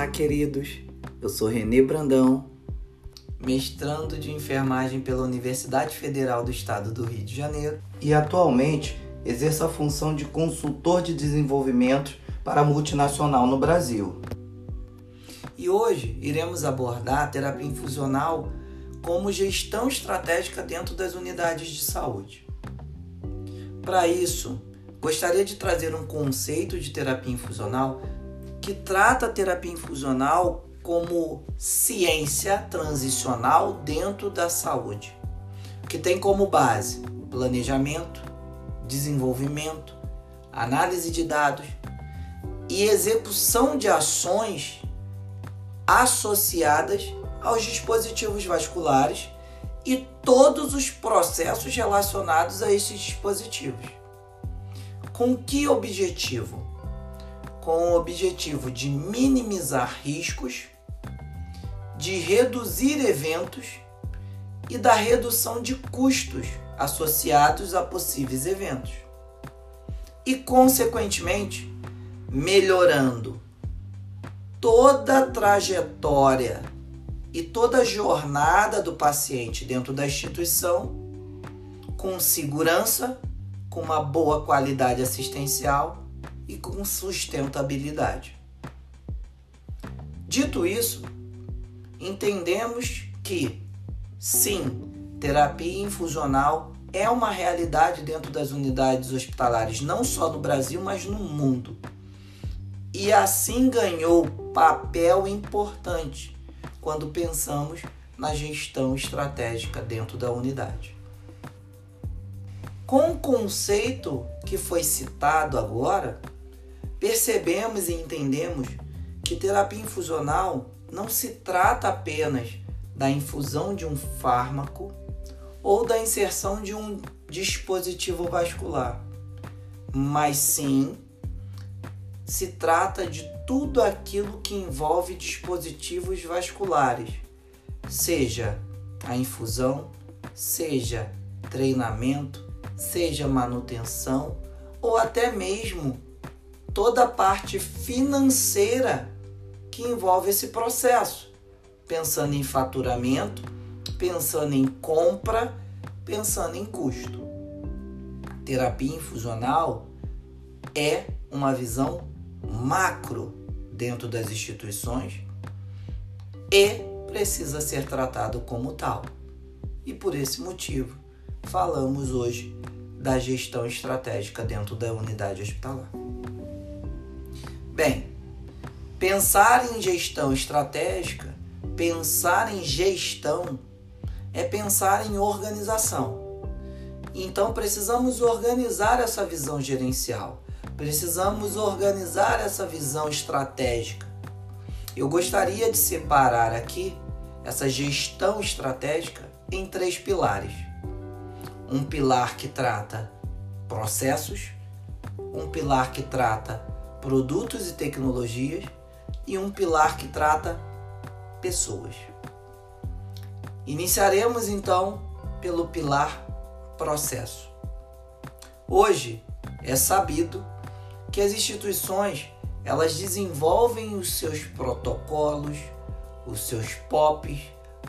Olá, queridos. Eu sou Renê Brandão, mestrando de enfermagem pela Universidade Federal do Estado do Rio de Janeiro e atualmente exerço a função de consultor de desenvolvimento para multinacional no Brasil. E hoje iremos abordar a terapia infusional como gestão estratégica dentro das unidades de saúde. Para isso, gostaria de trazer um conceito de terapia infusional que trata a terapia infusional como ciência transicional dentro da saúde, que tem como base planejamento, desenvolvimento, análise de dados e execução de ações associadas aos dispositivos vasculares e todos os processos relacionados a esses dispositivos. Com que objetivo? Com o objetivo de minimizar riscos, de reduzir eventos e da redução de custos associados a possíveis eventos. E, consequentemente, melhorando toda a trajetória e toda a jornada do paciente dentro da instituição com segurança, com uma boa qualidade assistencial com sustentabilidade. Dito isso, entendemos que sim, terapia infusional é uma realidade dentro das unidades hospitalares, não só no Brasil, mas no mundo. E assim ganhou papel importante quando pensamos na gestão estratégica dentro da unidade. Com o conceito que foi citado agora, percebemos e entendemos que terapia infusional não se trata apenas da infusão de um fármaco ou da inserção de um dispositivo vascular, mas sim se trata de tudo aquilo que envolve dispositivos vasculares, seja a infusão, seja treinamento, seja manutenção ou até mesmo toda a parte financeira que envolve esse processo, pensando em faturamento, pensando em compra, pensando em custo. Terapia infusional é uma visão macro dentro das instituições e precisa ser tratado como tal. E por esse motivo, falamos hoje da gestão estratégica dentro da unidade hospitalar. Bem, pensar em gestão estratégica, pensar em gestão é pensar em organização. Então precisamos organizar essa visão gerencial Precisamos organizar essa visão estratégica. Eu gostaria de separar aqui essa gestão estratégica em três pilares. Um pilar que trata processos, um pilar que trata produtos e tecnologias e um pilar que trata pessoas. Iniciaremos então pelo pilar processo. Hoje é sabido que as instituições elas desenvolvem os seus protocolos, os seus POPs,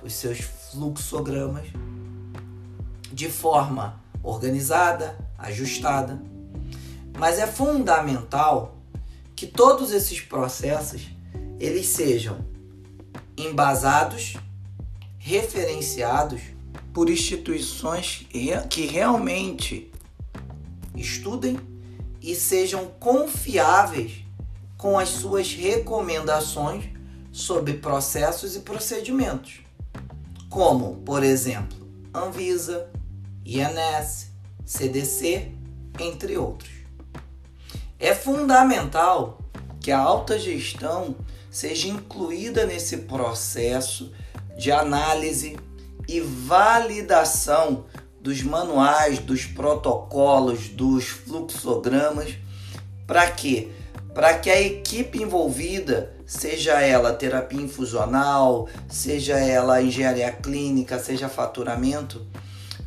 os seus fluxogramas de forma organizada, ajustada. Mas é fundamental que todos esses processos eles sejam embasados, referenciados por instituições que realmente estudem e sejam confiáveis com as suas recomendações sobre processos e procedimentos, como, por exemplo, Anvisa, INS, CDC, entre outros. É fundamental que a alta gestão seja incluída nesse processo de análise e validação dos manuais, dos protocolos, dos fluxogramas, para quê? Para que a equipe envolvida, seja ela terapia infusional, seja ela engenharia clínica, seja faturamento,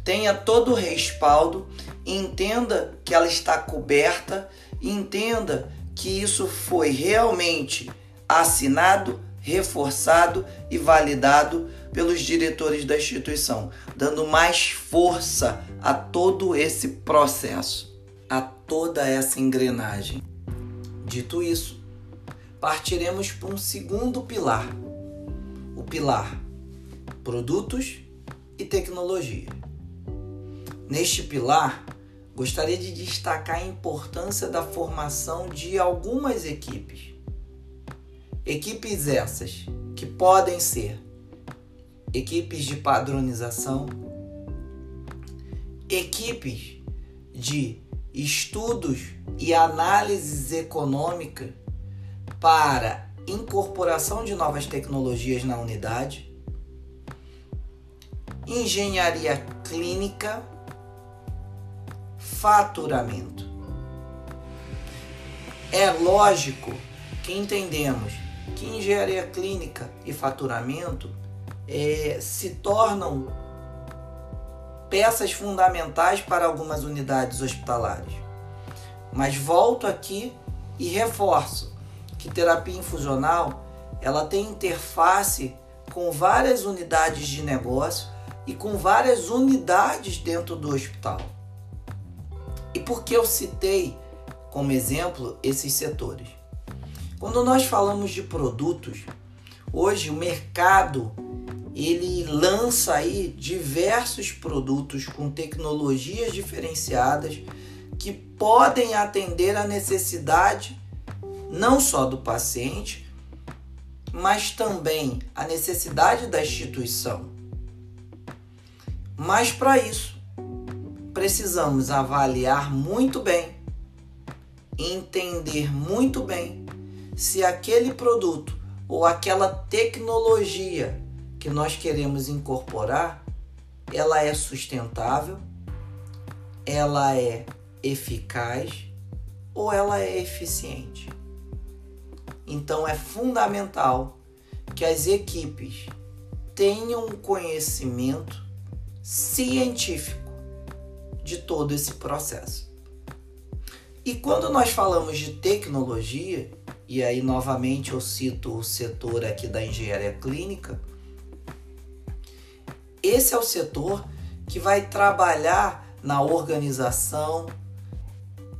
tenha todo o respaldo, entenda que ela está coberta, entenda que isso foi realmente assinado, reforçado e validado pelos diretores da instituição, dando mais força a todo esse processo, a toda essa engrenagem. Dito isso, partiremos para um segundo pilar, o pilar produtos e tecnologia. Neste pilar, gostaria de destacar a importância da formação de algumas equipes. Equipes essas que podem ser equipes de padronização, equipes de estudos e análises econômicas para incorporação de novas tecnologias na unidade, engenharia clínica, faturamento. É lógico que entendemos que engenharia clínica e faturamento é, se tornam peças fundamentais para algumas unidades hospitalares. Mas volto aqui e reforço que terapia infusional ela tem interface com várias unidades de negócio e com várias unidades dentro do hospital. E por que eu citei como exemplo esses setores? Quando nós falamos de produtos, hoje o mercado ele lança aí diversos produtos com tecnologias diferenciadas que podem atender a necessidade não só do paciente, mas também a necessidade da instituição. Mas para isso, precisamos avaliar muito bem, entender muito bem se aquele produto ou aquela tecnologia que nós queremos incorporar, ela é sustentável, ela é eficaz ou ela é eficiente. Então é fundamental que as equipes tenham conhecimento científico de todo esse processo. E quando nós falamos de tecnologia, e aí novamente eu cito o setor aqui da engenharia clínica, esse é o setor que vai trabalhar na organização,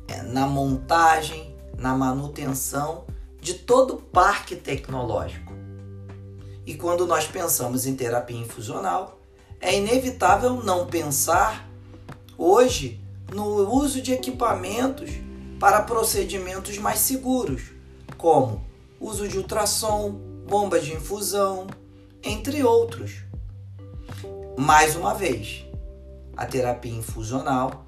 é, na montagem, na manutenção de todo o parque tecnológico. E quando nós pensamos em terapia infusional, é inevitável não pensar hoje no uso de equipamentos para procedimentos mais seguros, como uso de ultrassom, bomba de infusão, entre outros. Mais uma vez, a terapia infusional,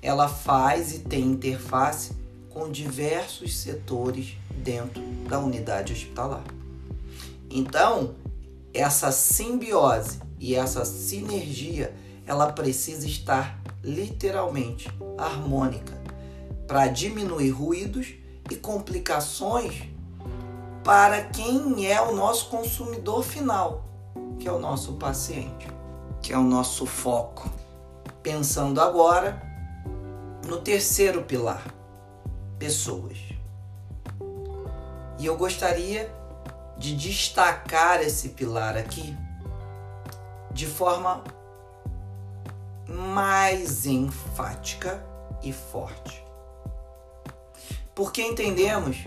ela faz e tem interface com diversos setores dentro da unidade hospitalar. Então, essa simbiose e essa sinergia, ela precisa estar literalmente harmônica para diminuir ruídos e complicações para quem é o nosso consumidor final, que é o nosso paciente que é o nosso foco. Pensando agora no terceiro pilar, pessoas. E eu gostaria de destacar esse pilar aqui de forma mais enfática e forte. Porque entendemos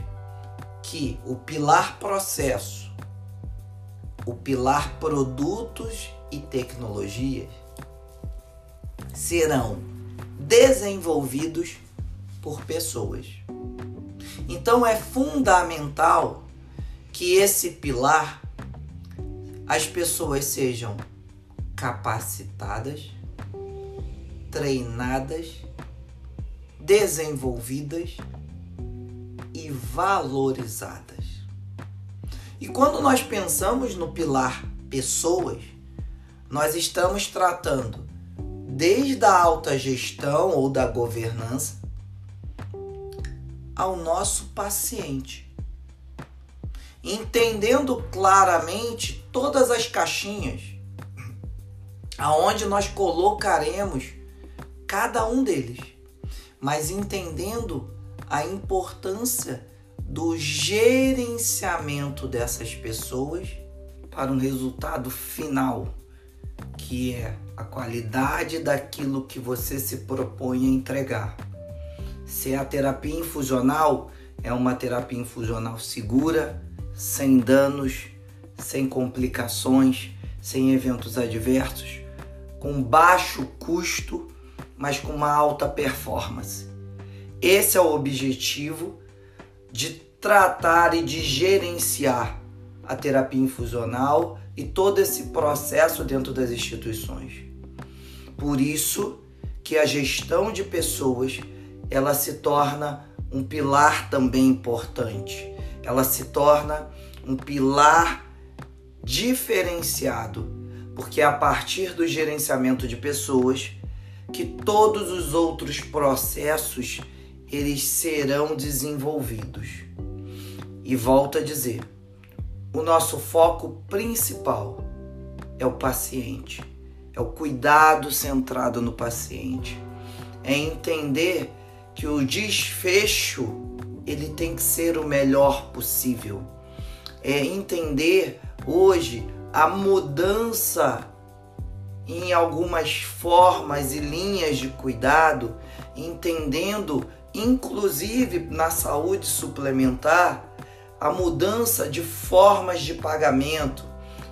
que o pilar processo, o pilar produtos e tecnologias serão desenvolvidos por pessoas. Então é fundamental que esse pilar as pessoas sejam capacitadas, treinadas, desenvolvidas e valorizadas. E quando nós pensamos no pilar pessoas, nós estamos tratando desde a alta gestão ou da governança ao nosso paciente. Entendendo claramente todas as caixinhas aonde nós colocaremos cada um deles, mas entendendo a importância do gerenciamento dessas pessoas para um resultado final, que é a qualidade daquilo que você se propõe a entregar. Se a terapia infusional é uma terapia infusional segura, sem danos, sem complicações, sem eventos adversos, com baixo custo, mas com uma alta performance. Esse é o objetivo de tratar e de gerenciar a terapia infusional e todo esse processo dentro das instituições. Por isso que a gestão de pessoas ela se torna um pilar também importante. Ela se torna um pilar diferenciado, porque a partir do gerenciamento de pessoas que todos os outros processos eles serão desenvolvidos. E volto a dizer, o nosso foco principal é o paciente, é o cuidado centrado no paciente, é entender que o desfecho ele tem que ser o melhor possível, é entender hoje a mudança em algumas formas e linhas de cuidado, entendendo inclusive na saúde suplementar a mudança de formas de pagamento,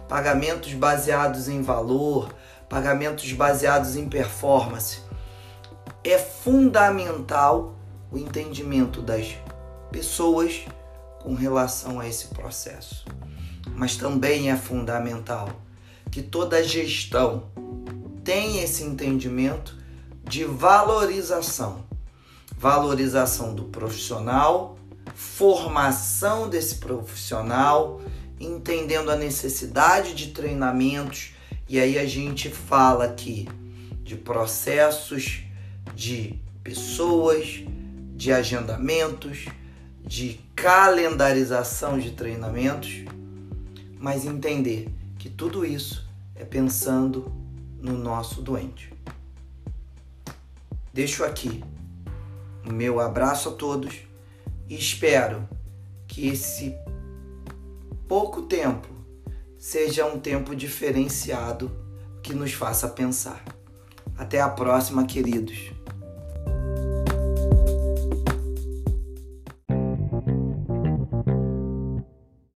pagamentos baseados em valor, pagamentos baseados em performance. É fundamental o entendimento das pessoas com relação a esse processo. Mas também é fundamental que toda gestão tenha esse entendimento de valorização. Valorização do profissional formação desse profissional, entendendo a necessidade de treinamentos, e aí a gente fala aqui de processos, de pessoas, de agendamentos, de calendarização de treinamentos, mas entender que tudo isso é pensando no nosso doente. Deixo aqui o meu abraço a todos e espero que esse pouco tempo seja um tempo diferenciado que nos faça pensar. Até a próxima, queridos.